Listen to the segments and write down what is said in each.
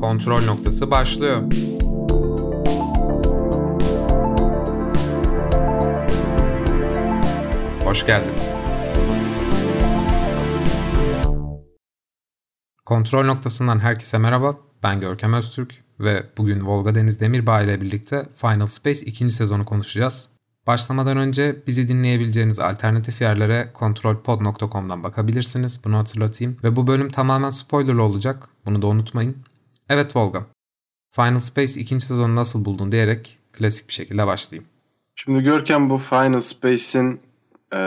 Kontrol noktası başlıyor. Hoş geldiniz. Kontrol noktasından herkese merhaba. Ben Görkem Öztürk ve bugün Volga Deniz Demirbağ ile birlikte Final Space 2. sezonu konuşacağız. Başlamadan önce bizi dinleyebileceğiniz alternatif yerlere kontrolpod.com'dan bakabilirsiniz. Bunu hatırlatayım. Ve bu bölüm tamamen spoilerlı olacak. Bunu da unutmayın. Evet Volga. Final Space ikinci sezonu nasıl buldun diyerek klasik bir şekilde başlayayım. Şimdi Görkem bu Final Space'in e,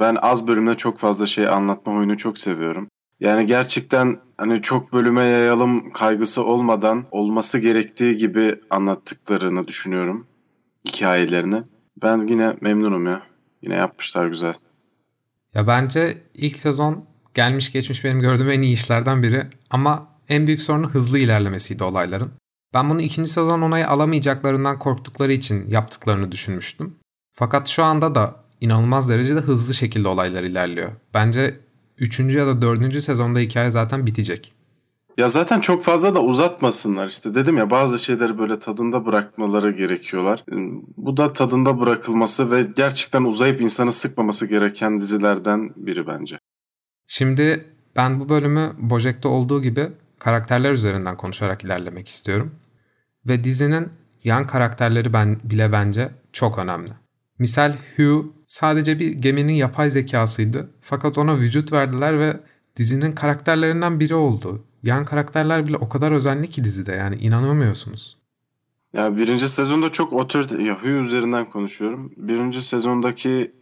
ben az bölümde çok fazla şey anlatma oyunu çok seviyorum. Yani gerçekten hani çok bölüme yayalım kaygısı olmadan olması gerektiği gibi anlattıklarını düşünüyorum hikayelerini. Ben yine memnunum ya. Yine yapmışlar güzel. Ya bence ilk sezon gelmiş geçmiş benim gördüğüm en iyi işlerden biri. Ama en büyük sorunu hızlı ilerlemesiydi olayların. Ben bunu ikinci sezon onayı alamayacaklarından korktukları için yaptıklarını düşünmüştüm. Fakat şu anda da inanılmaz derecede hızlı şekilde olaylar ilerliyor. Bence 3. ya da 4. sezonda hikaye zaten bitecek. Ya zaten çok fazla da uzatmasınlar işte. Dedim ya bazı şeyleri böyle tadında bırakmaları gerekiyorlar. Bu da tadında bırakılması ve gerçekten uzayıp insanı sıkmaması gereken dizilerden biri bence. Şimdi ben bu bölümü Bojack'ta olduğu gibi karakterler üzerinden konuşarak ilerlemek istiyorum. Ve dizinin yan karakterleri ben bile bence çok önemli. Misal Hugh sadece bir geminin yapay zekasıydı. Fakat ona vücut verdiler ve dizinin karakterlerinden biri oldu. Yan karakterler bile o kadar özenli ki dizide yani inanamıyorsunuz. Ya birinci sezonda çok otoriter... Ya Hugh üzerinden konuşuyorum. Birinci sezondaki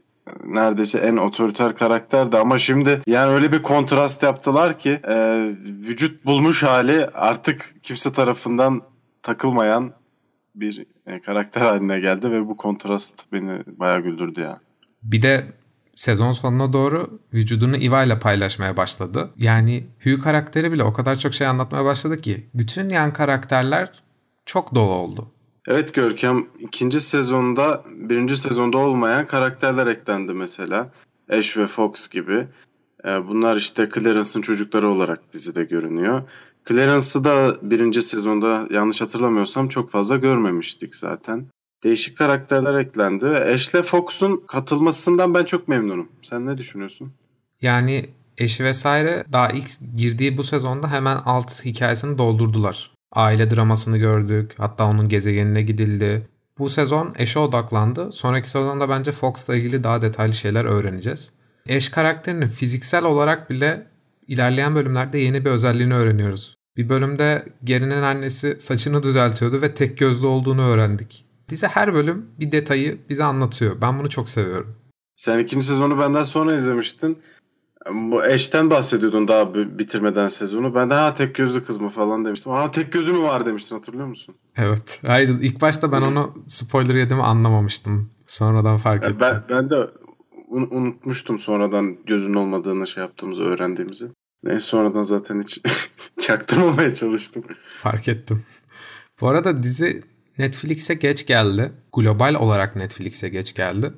neredeyse en otoriter karakterdi ama şimdi yani öyle bir kontrast yaptılar ki e, vücut bulmuş hali artık kimse tarafından takılmayan bir e, karakter haline geldi ve bu kontrast beni bayağı güldürdü ya. Bir de sezon sonuna doğru vücudunu Eva ile paylaşmaya başladı. Yani Hugh karakteri bile o kadar çok şey anlatmaya başladı ki bütün yan karakterler çok dolu oldu. Evet Görkem ikinci sezonda birinci sezonda olmayan karakterler eklendi mesela. Ash ve Fox gibi. E, bunlar işte Clarence'ın çocukları olarak dizide görünüyor. Clarence'ı da birinci sezonda yanlış hatırlamıyorsam çok fazla görmemiştik zaten. Değişik karakterler eklendi ve Ashley Fox'un katılmasından ben çok memnunum. Sen ne düşünüyorsun? Yani eşi vesaire daha ilk girdiği bu sezonda hemen alt hikayesini doldurdular. Aile dramasını gördük. Hatta onun gezegenine gidildi. Bu sezon eşe odaklandı. Sonraki sezonda bence Fox'la ilgili daha detaylı şeyler öğreneceğiz. Eş karakterinin fiziksel olarak bile ilerleyen bölümlerde yeni bir özelliğini öğreniyoruz. Bir bölümde Gary'nin annesi saçını düzeltiyordu ve tek gözlü olduğunu öğrendik. Dizi her bölüm bir detayı bize anlatıyor. Ben bunu çok seviyorum. Sen ikinci sezonu benden sonra izlemiştin. Bu eşten bahsediyordun daha bitirmeden sezonu. Ben de ha tek gözlü kız mı falan demiştim. Ha tek gözü mü var demiştin hatırlıyor musun? Evet. Hayır ilk başta ben onu spoiler yedim anlamamıştım. Sonradan fark ettim. Ben, ben de unutmuştum sonradan gözün olmadığını şey yaptığımızı öğrendiğimizi. Neyse sonradan zaten hiç çaktırmamaya çalıştım. Fark ettim. Bu arada dizi Netflix'e geç geldi. Global olarak Netflix'e geç geldi.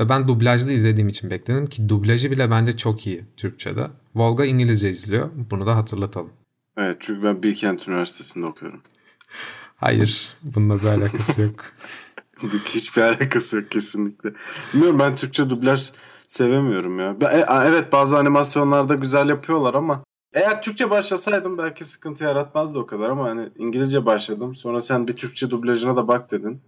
Ve ben dublajlı izlediğim için bekledim ki dublajı bile bence çok iyi Türkçe'de. Volga İngilizce izliyor. Bunu da hatırlatalım. Evet çünkü ben Bilkent Üniversitesi'nde okuyorum. Hayır. Bununla bir alakası yok. Hiçbir alakası yok kesinlikle. Bilmiyorum ben Türkçe dublaj sevemiyorum ya. E, evet bazı animasyonlarda güzel yapıyorlar ama eğer Türkçe başlasaydım belki sıkıntı yaratmazdı o kadar ama hani İngilizce başladım. Sonra sen bir Türkçe dublajına da bak dedin.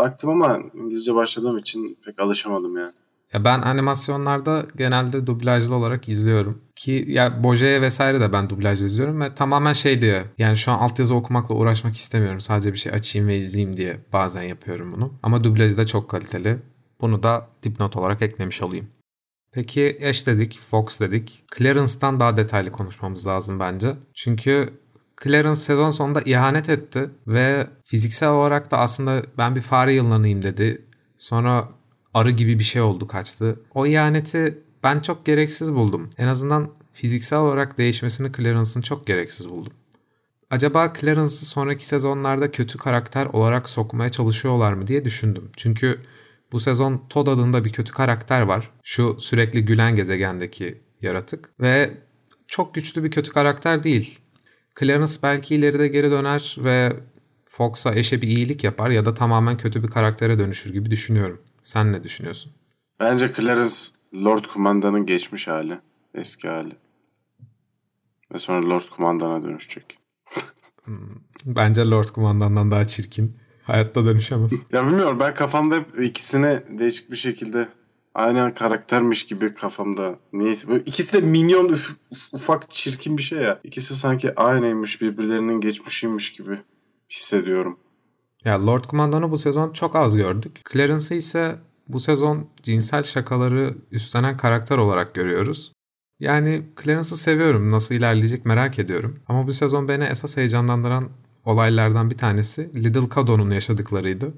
Baktım ama İngilizce başladığım için pek alışamadım yani. Ya ben animasyonlarda genelde dublajlı olarak izliyorum. Ki ya Boje'ye vesaire de ben dublajlı izliyorum ve tamamen şey diye yani şu an altyazı okumakla uğraşmak istemiyorum. Sadece bir şey açayım ve izleyeyim diye bazen yapıyorum bunu. Ama dublajı da çok kaliteli. Bunu da dipnot olarak eklemiş olayım. Peki Ash dedik, Fox dedik. Clarence'dan daha detaylı konuşmamız lazım bence. Çünkü Clarence sezon sonunda ihanet etti ve fiziksel olarak da aslında ben bir fare yılanıyım dedi. Sonra arı gibi bir şey oldu kaçtı. O ihaneti ben çok gereksiz buldum. En azından fiziksel olarak değişmesini Clarence'ın çok gereksiz buldum. Acaba Clarence'ı sonraki sezonlarda kötü karakter olarak sokmaya çalışıyorlar mı diye düşündüm. Çünkü bu sezon Todd adında bir kötü karakter var. Şu sürekli gülen gezegendeki yaratık. Ve çok güçlü bir kötü karakter değil. Clarence belki ileride geri döner ve Fox'a eşe bir iyilik yapar ya da tamamen kötü bir karaktere dönüşür gibi düşünüyorum. Sen ne düşünüyorsun? Bence Clarence Lord Kumandan'ın geçmiş hali. Eski hali. Ve sonra Lord Kumandan'a dönüşecek. Hmm, bence Lord Kumandan'dan daha çirkin. Hayatta dönüşemez. ya bilmiyorum ben kafamda hep ikisini değişik bir şekilde aynen karaktermiş gibi kafamda. Niyeyse. Böyle ikisi de minyon uf, ufak çirkin bir şey ya. İkisi sanki aynıymış birbirlerinin geçmişiymiş gibi hissediyorum. Ya Lord Kumandan'ı bu sezon çok az gördük. Clarence'ı ise bu sezon cinsel şakaları üstlenen karakter olarak görüyoruz. Yani Clarence'ı seviyorum. Nasıl ilerleyecek merak ediyorum. Ama bu sezon beni esas heyecanlandıran olaylardan bir tanesi Little Cado'nun yaşadıklarıydı.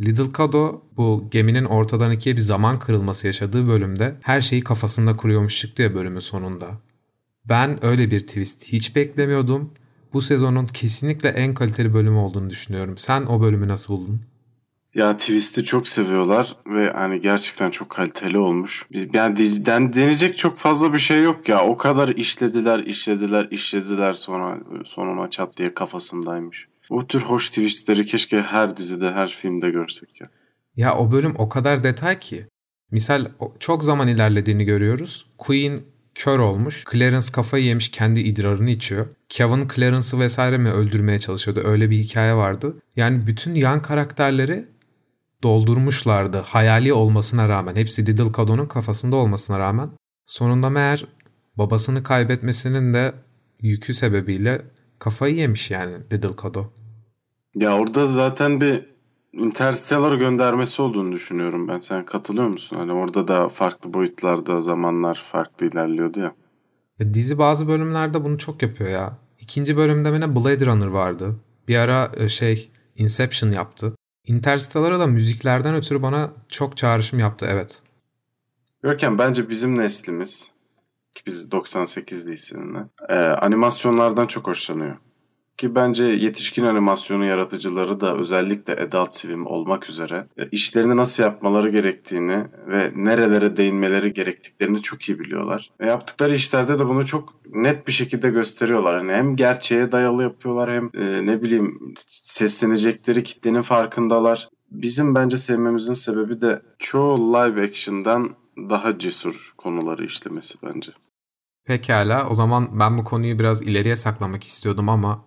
Little Cado bu geminin ortadan ikiye bir zaman kırılması yaşadığı bölümde her şeyi kafasında kuruyormuş çıktı ya bölümün sonunda. Ben öyle bir twist hiç beklemiyordum. Bu sezonun kesinlikle en kaliteli bölümü olduğunu düşünüyorum. Sen o bölümü nasıl buldun? Ya Twist'i çok seviyorlar ve hani gerçekten çok kaliteli olmuş. Yani diziden deneyecek çok fazla bir şey yok ya. O kadar işlediler, işlediler, işlediler sonra sonuna çat diye kafasındaymış. Bu tür hoş twistleri keşke her dizide, her filmde görsek ya. Ya o bölüm o kadar detay ki. Misal çok zaman ilerlediğini görüyoruz. Queen kör olmuş. Clarence kafayı yemiş kendi idrarını içiyor. Kevin Clarence'ı vesaire mi öldürmeye çalışıyordu. Öyle bir hikaye vardı. Yani bütün yan karakterleri doldurmuşlardı. Hayali olmasına rağmen. Hepsi Little Cado'nun kafasında olmasına rağmen. Sonunda meğer babasını kaybetmesinin de yükü sebebiyle kafayı yemiş yani Little Cado. Ya orada zaten bir Interstellar göndermesi olduğunu düşünüyorum ben. Sen katılıyor musun? Hani orada da farklı boyutlarda zamanlar farklı ilerliyordu ya. ya dizi bazı bölümlerde bunu çok yapıyor ya. İkinci bölümde yine Blade Runner vardı. Bir ara e, şey Inception yaptı. Interstellar'a da müziklerden ötürü bana çok çağrışım yaptı evet. Görkem bence bizim neslimiz ki biz 98'liyiz seninle e, animasyonlardan çok hoşlanıyor. Ki bence yetişkin animasyonu yaratıcıları da özellikle Adult Swim olmak üzere e, işlerini nasıl yapmaları gerektiğini ve nerelere değinmeleri gerektiklerini çok iyi biliyorlar. Ve yaptıkları işlerde de bunu çok net bir şekilde gösteriyorlar. Yani hem gerçeğe dayalı yapıyorlar hem e, ne bileyim seslenecekleri kitlenin farkındalar. Bizim bence sevmemizin sebebi de çoğu live action'dan daha cesur konuları işlemesi bence. Pekala o zaman ben bu konuyu biraz ileriye saklamak istiyordum ama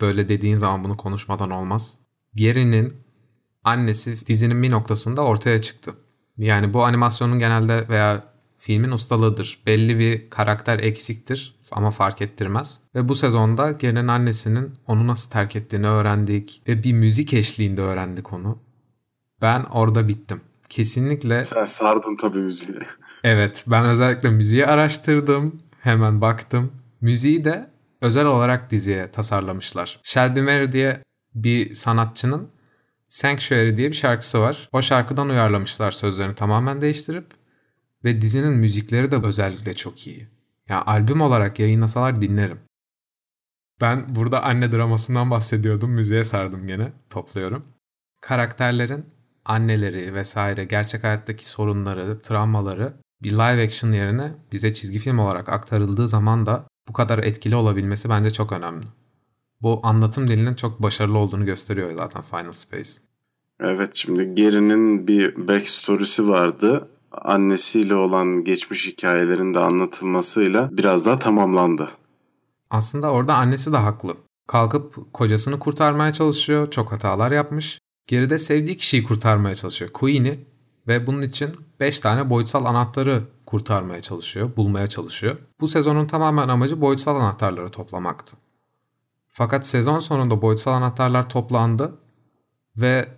böyle dediğin zaman bunu konuşmadan olmaz. Gary'nin annesi dizinin bir noktasında ortaya çıktı. Yani bu animasyonun genelde veya filmin ustalığıdır. Belli bir karakter eksiktir ama fark ettirmez. Ve bu sezonda Gary'nin annesinin onu nasıl terk ettiğini öğrendik ve bir müzik eşliğinde öğrendik onu. Ben orada bittim. Kesinlikle... Sen sardın tabii müziği. evet ben özellikle müziği araştırdım. Hemen baktım. Müziği de özel olarak diziye tasarlamışlar. Shelby Mary diye bir sanatçının Sanctuary diye bir şarkısı var. O şarkıdan uyarlamışlar sözlerini tamamen değiştirip ve dizinin müzikleri de özellikle çok iyi. Yani albüm olarak yayınlasalar dinlerim. Ben burada anne dramasından bahsediyordum. Müziğe sardım gene. Topluyorum. Karakterlerin anneleri vesaire gerçek hayattaki sorunları, travmaları bir live action yerine bize çizgi film olarak aktarıldığı zaman da bu kadar etkili olabilmesi bence çok önemli. Bu anlatım dilinin çok başarılı olduğunu gösteriyor zaten Final Space. Evet şimdi Gary'nin bir backstory'si vardı. Annesiyle olan geçmiş hikayelerin de anlatılmasıyla biraz daha tamamlandı. Aslında orada annesi de haklı. Kalkıp kocasını kurtarmaya çalışıyor. Çok hatalar yapmış. Geride sevdiği kişiyi kurtarmaya çalışıyor. Queen'i ve bunun için 5 tane boyutsal anahtarı kurtarmaya çalışıyor, bulmaya çalışıyor. Bu sezonun tamamen amacı boyutsal anahtarları toplamaktı. Fakat sezon sonunda boyutsal anahtarlar toplandı ve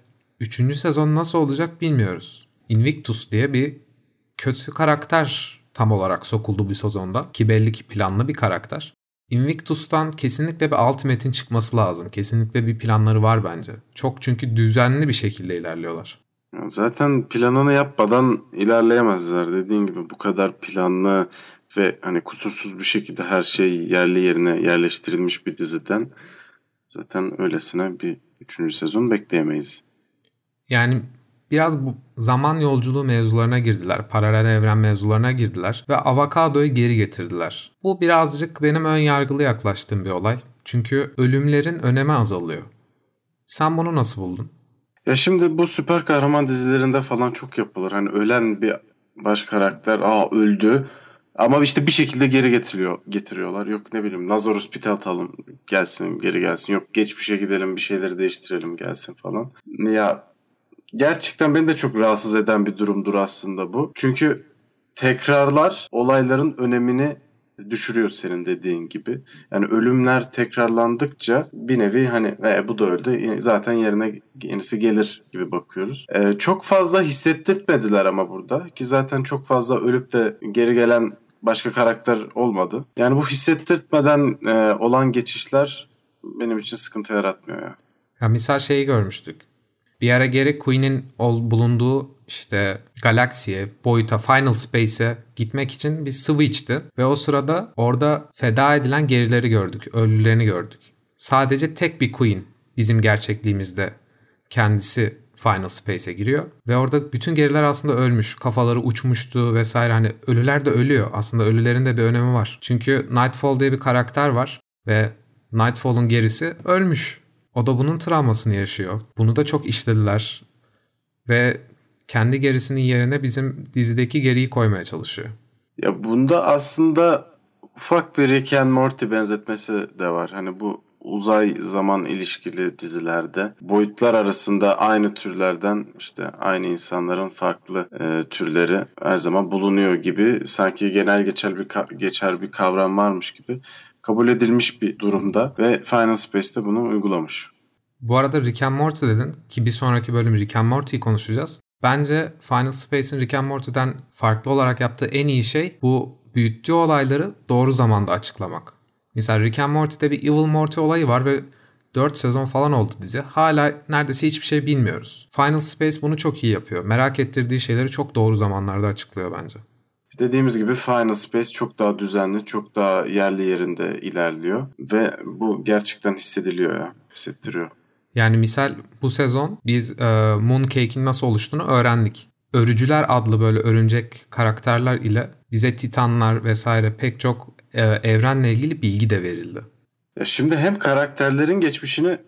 3. sezon nasıl olacak bilmiyoruz. Invictus diye bir kötü karakter tam olarak sokuldu bir sezonda ki belli ki planlı bir karakter. Invictus'tan kesinlikle bir Ultimate'in çıkması lazım. Kesinlikle bir planları var bence. Çok çünkü düzenli bir şekilde ilerliyorlar. Zaten planını yapmadan ilerleyemezler. Dediğin gibi bu kadar planlı ve hani kusursuz bir şekilde her şey yerli yerine yerleştirilmiş bir diziden zaten öylesine bir üçüncü sezon bekleyemeyiz. Yani biraz bu zaman yolculuğu mevzularına girdiler. Paralel evren mevzularına girdiler ve avokadoyu geri getirdiler. Bu birazcık benim ön yargılı yaklaştığım bir olay. Çünkü ölümlerin önemi azalıyor. Sen bunu nasıl buldun? Ya şimdi bu süper kahraman dizilerinde falan çok yapılır. Hani ölen bir baş karakter aa öldü ama işte bir şekilde geri getiriyor getiriyorlar. Yok ne bileyim Lazarus Pit'i atalım gelsin geri gelsin. Yok geçmişe gidelim bir şeyleri değiştirelim gelsin falan. Ya gerçekten beni de çok rahatsız eden bir durumdur aslında bu. Çünkü tekrarlar olayların önemini düşürüyor senin dediğin gibi. Yani ölümler tekrarlandıkça bir nevi hani e, bu da öldü zaten yerine yenisi gelir gibi bakıyoruz. E, çok fazla hissettirtmediler ama burada ki zaten çok fazla ölüp de geri gelen başka karakter olmadı. Yani bu hissettirtmeden e, olan geçişler benim için sıkıntı yaratmıyor ya. Ya misal şeyi görmüştük. Bir ara geri Queen'in bulunduğu işte galaksiye, boyuta, final space'e gitmek için bir switch'ti. Ve o sırada orada feda edilen gerileri gördük, ölülerini gördük. Sadece tek bir Queen bizim gerçekliğimizde kendisi Final Space'e giriyor. Ve orada bütün geriler aslında ölmüş. Kafaları uçmuştu vesaire. Hani ölüler de ölüyor. Aslında ölülerin de bir önemi var. Çünkü Nightfall diye bir karakter var. Ve Nightfall'un gerisi ölmüş. O da bunun travmasını yaşıyor. Bunu da çok işlediler. Ve kendi gerisinin yerine bizim dizideki geriyi koymaya çalışıyor. Ya bunda aslında ufak bir Rick and Morty benzetmesi de var. Hani bu uzay zaman ilişkili dizilerde boyutlar arasında aynı türlerden işte aynı insanların farklı e, türleri her zaman bulunuyor gibi sanki genel geçer bir geçer bir kavram varmış gibi kabul edilmiş bir durumda ve Final Space'te bunu uygulamış. Bu arada Rick and Morty dedin ki bir sonraki bölüm Rick and Morty'yi konuşacağız. Bence Final Space'in Rick and Morty'den farklı olarak yaptığı en iyi şey bu büyüttüğü olayları doğru zamanda açıklamak. Mesela Rick and Morty'de bir Evil Morty olayı var ve 4 sezon falan oldu dizi. Hala neredeyse hiçbir şey bilmiyoruz. Final Space bunu çok iyi yapıyor. Merak ettirdiği şeyleri çok doğru zamanlarda açıklıyor bence. Dediğimiz gibi Final Space çok daha düzenli, çok daha yerli yerinde ilerliyor ve bu gerçekten hissediliyor ya, hissettiriyor. Yani misal bu sezon biz e, Mooncake'in nasıl oluştuğunu öğrendik. Örücüler adlı böyle örümcek karakterler ile bize titanlar vesaire pek çok e, evrenle ilgili bilgi de verildi. Ya şimdi hem karakterlerin geçmişini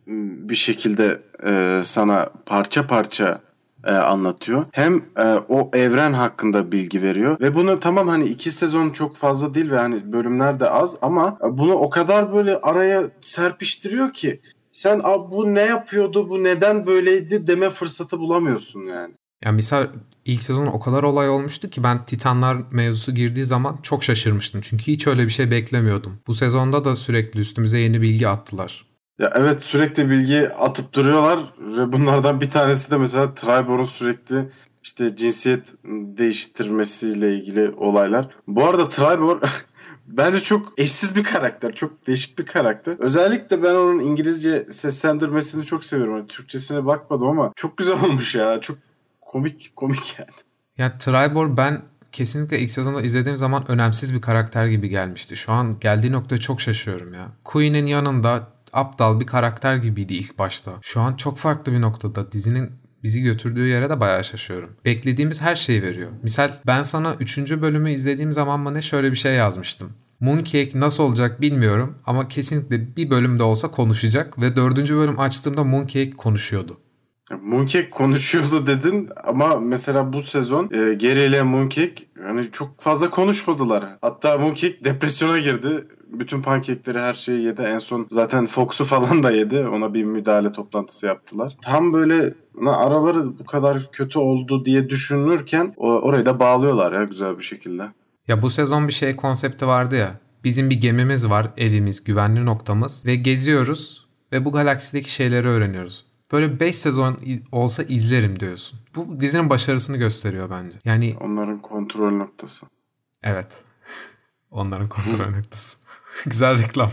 bir şekilde e, sana parça parça e, anlatıyor. Hem e, o evren hakkında bilgi veriyor ve bunu tamam hani iki sezon çok fazla değil ve hani bölümler de az ama bunu o kadar böyle araya serpiştiriyor ki sen bu ne yapıyordu, bu neden böyleydi deme fırsatı bulamıyorsun yani. Ya misal ilk sezon o kadar olay olmuştu ki ben Titanlar mevzusu girdiği zaman çok şaşırmıştım. Çünkü hiç öyle bir şey beklemiyordum. Bu sezonda da sürekli üstümüze yeni bilgi attılar. Ya evet sürekli bilgi atıp duruyorlar ve bunlardan bir tanesi de mesela Tribor'un sürekli işte cinsiyet değiştirmesiyle ilgili olaylar. Bu arada Tribor Bence çok eşsiz bir karakter. Çok değişik bir karakter. Özellikle ben onun İngilizce seslendirmesini çok seviyorum. Yani Türkçesine bakmadım ama çok güzel olmuş ya. Çok komik komik yani. Ya Tribor ben kesinlikle ilk sezonda izlediğim zaman önemsiz bir karakter gibi gelmişti. Şu an geldiği noktaya çok şaşıyorum ya. Queen'in yanında aptal bir karakter gibiydi ilk başta. Şu an çok farklı bir noktada. Dizinin bizi götürdüğü yere de bayağı şaşıyorum. Beklediğimiz her şeyi veriyor. Misal ben sana 3. bölümü izlediğim zaman bana şöyle bir şey yazmıştım. Mooncake nasıl olacak bilmiyorum ama kesinlikle bir bölümde olsa konuşacak ve dördüncü bölüm açtığımda Mooncake konuşuyordu. Mooncake konuşuyordu dedin ama mesela bu sezon e, Gary ile yani çok fazla konuşmadılar. Hatta Mooncake depresyona girdi. Bütün pankekleri her şeyi yedi. En son zaten Fox'u falan da yedi. Ona bir müdahale toplantısı yaptılar. Tam böyle araları bu kadar kötü oldu diye düşünürken orayı da bağlıyorlar ya güzel bir şekilde. Ya bu sezon bir şey konsepti vardı ya. Bizim bir gemimiz var, evimiz, güvenli noktamız ve geziyoruz ve bu galaksideki şeyleri öğreniyoruz. Böyle 5 sezon olsa izlerim diyorsun. Bu dizinin başarısını gösteriyor bence. Yani onların kontrol noktası. Evet. Onların kontrol noktası. Güzel reklam.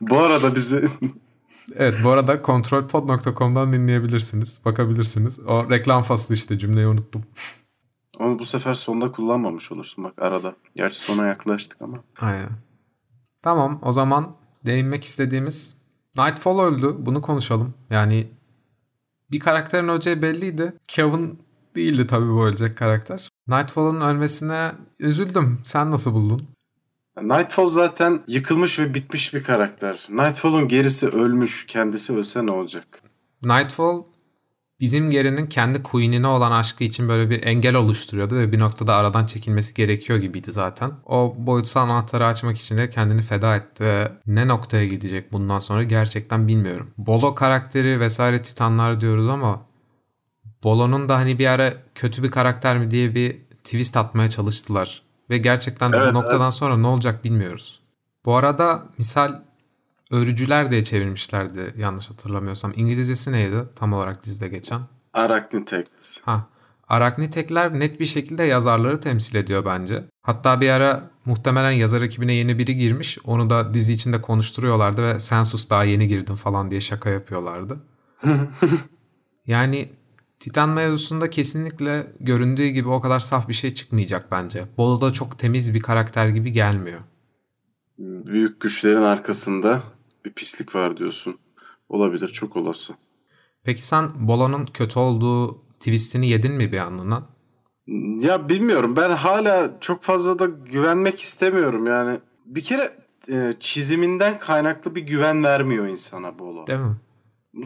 bu arada bizi Evet bu arada kontrolpod.com'dan dinleyebilirsiniz. Bakabilirsiniz. O reklam faslı işte cümleyi unuttum. Ama bu sefer sonda kullanmamış olursun bak arada. Gerçi sona yaklaştık ama. Aynen. Tamam o zaman değinmek istediğimiz Nightfall öldü. Bunu konuşalım. Yani Bir karakterin öleceği belliydi. Kevin değildi tabii bu ölecek karakter. Nightfall'un ölmesine üzüldüm. Sen nasıl buldun? Nightfall zaten yıkılmış ve bitmiş bir karakter. Nightfall'un gerisi ölmüş. Kendisi ölse ne olacak? Nightfall bizim Gary'nin kendi Queen'ine olan aşkı için böyle bir engel oluşturuyordu ve bir noktada aradan çekilmesi gerekiyor gibiydi zaten. O boyutsal anahtarı açmak için de kendini feda etti ve ne noktaya gidecek bundan sonra gerçekten bilmiyorum. Bolo karakteri vesaire titanlar diyoruz ama Bolo'nun da hani bir ara kötü bir karakter mi diye bir twist atmaya çalıştılar. Ve gerçekten evet, bu noktadan evet. sonra ne olacak bilmiyoruz. Bu arada misal Örücüler diye çevirmişlerdi yanlış hatırlamıyorsam. İngilizcesi neydi tam olarak dizide geçen? Arachnitekts. Ha. Arachnitekler net bir şekilde yazarları temsil ediyor bence. Hatta bir ara muhtemelen yazar ekibine yeni biri girmiş. Onu da dizi içinde konuşturuyorlardı ve Sensus daha yeni girdin falan diye şaka yapıyorlardı. yani Titan mevzusunda kesinlikle göründüğü gibi o kadar saf bir şey çıkmayacak bence. Bolo da çok temiz bir karakter gibi gelmiyor. Büyük güçlerin arkasında bir pislik var diyorsun. Olabilir çok olası. Peki sen Bolo'nun kötü olduğu twistini yedin mi bir anlına? Ya bilmiyorum ben hala çok fazla da güvenmek istemiyorum yani. Bir kere e, çiziminden kaynaklı bir güven vermiyor insana Bolo. Değil mi?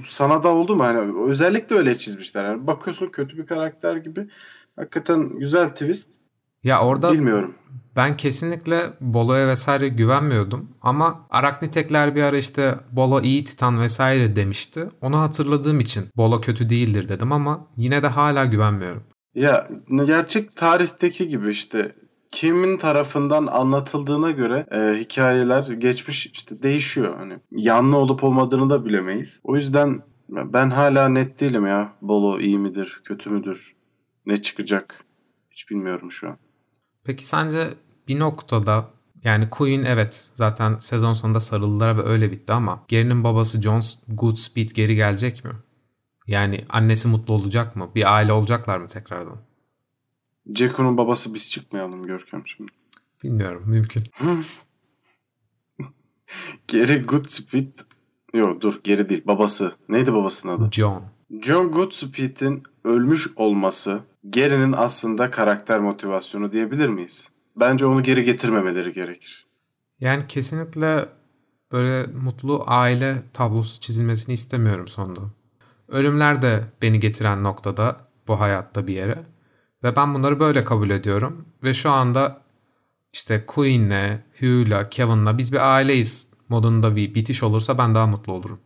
Sana da oldu mu? Hani özellikle öyle çizmişler. Yani bakıyorsun kötü bir karakter gibi. Hakikaten güzel twist. Ya orada bilmiyorum. Ben kesinlikle Bolo'ya vesaire güvenmiyordum. Ama Araknitekler bir ara işte Bolo iyi titan vesaire demişti. Onu hatırladığım için Bolo kötü değildir dedim ama yine de hala güvenmiyorum. Ya gerçek tarihteki gibi işte kimin tarafından anlatıldığına göre e, hikayeler geçmiş işte değişiyor. Hani yanlı olup olmadığını da bilemeyiz. O yüzden ben hala net değilim ya. Bolo iyi midir, kötü müdür, ne çıkacak hiç bilmiyorum şu an. Peki sence bir noktada yani Queen evet zaten sezon sonunda sarıldılar ve öyle bitti ama Gary'nin babası John Goodspeed geri gelecek mi? Yani annesi mutlu olacak mı? Bir aile olacaklar mı tekrardan? Jacko'nun babası biz çıkmayalım Görkem şimdi. Bilmiyorum mümkün. Gary Goodspeed Yok dur geri değil babası. Neydi babasının adı? John. John Goodspeed'in ölmüş olması Gary'nin aslında karakter motivasyonu diyebilir miyiz? Bence onu geri getirmemeleri gerekir. Yani kesinlikle böyle mutlu aile tablosu çizilmesini istemiyorum sonunda. Ölümler de beni getiren noktada bu hayatta bir yere. Ve ben bunları böyle kabul ediyorum. Ve şu anda işte Queen'le, Hugh'la, Kevin'la biz bir aileyiz modunda bir bitiş olursa ben daha mutlu olurum.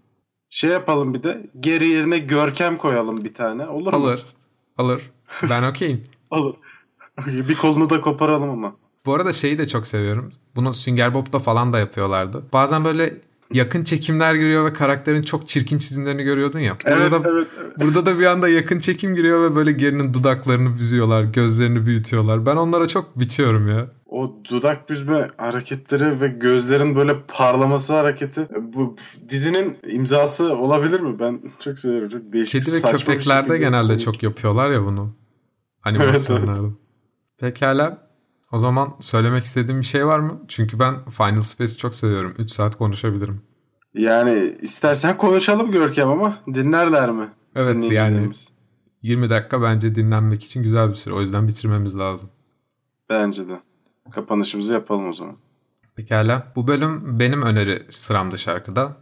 Şey yapalım bir de geri yerine Görkem koyalım bir tane olur mu? Alır. Alır. Ben okeyim. Alır. bir kolunu da koparalım ama. Bu arada şeyi de çok seviyorum. Bunu Sünger Bob'da falan da yapıyorlardı. Bazen böyle yakın çekimler giriyor ve karakterin çok çirkin çizimlerini görüyordun ya. Burada evet, da, evet, evet. Burada da bir anda yakın çekim giriyor ve böyle gerinin dudaklarını büzüyorlar, gözlerini büyütüyorlar. Ben onlara çok bitiyorum ya. O dudak büzme hareketleri ve gözlerin böyle parlaması hareketi bu dizinin imzası olabilir mi? Ben çok severim. Çok değişik. Kedi ve köpeklerde genelde komik. çok yapıyorlar ya bunu. Animasyonlarda. Evet, evet. Pekala. O zaman söylemek istediğim bir şey var mı? Çünkü ben Final Space'i çok seviyorum. 3 saat konuşabilirim. Yani istersen konuşalım Görkem ama dinlerler mi? Evet yani 20 dakika bence dinlenmek için güzel bir süre. O yüzden bitirmemiz lazım. Bence de. Kapanışımızı yapalım o zaman. Pekala. Bu bölüm benim öneri sıramda şarkıda.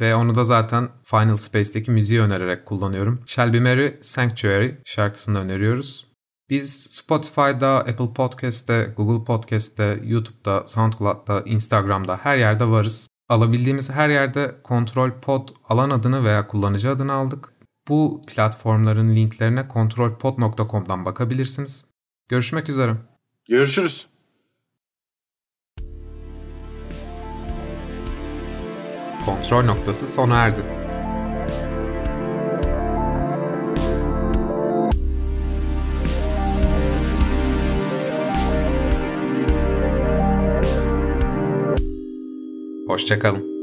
Ve onu da zaten Final Space'deki müziği önererek kullanıyorum. Shelby Mary Sanctuary şarkısını öneriyoruz. Biz Spotify'da, Apple Podcast'te, Google Podcast'te, YouTube'da, SoundCloud'da, Instagram'da her yerde varız. Alabildiğimiz her yerde Kontrol Pod alan adını veya kullanıcı adını aldık. Bu platformların linklerine kontrolpod.com'dan bakabilirsiniz. Görüşmek üzere. Görüşürüz. Kontrol noktası sona erdi. Hoşçakalın.